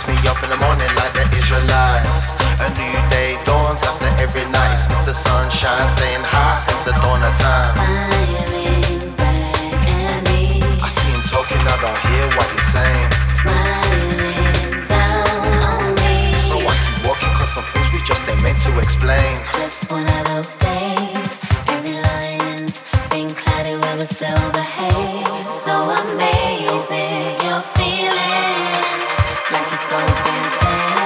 wakes me up in the morning like the Israelites. A new day dawns after every night. It's the Sunshine saying hi since the dawn of time. Smiling back at me. I see him talking, I don't hear what he's saying. Smiling down on me. So I keep walking, cause some things we just ain't meant to explain. Just one of those days. Every line's been cloudy where we silver haze. So amazing, you're feeling. So been.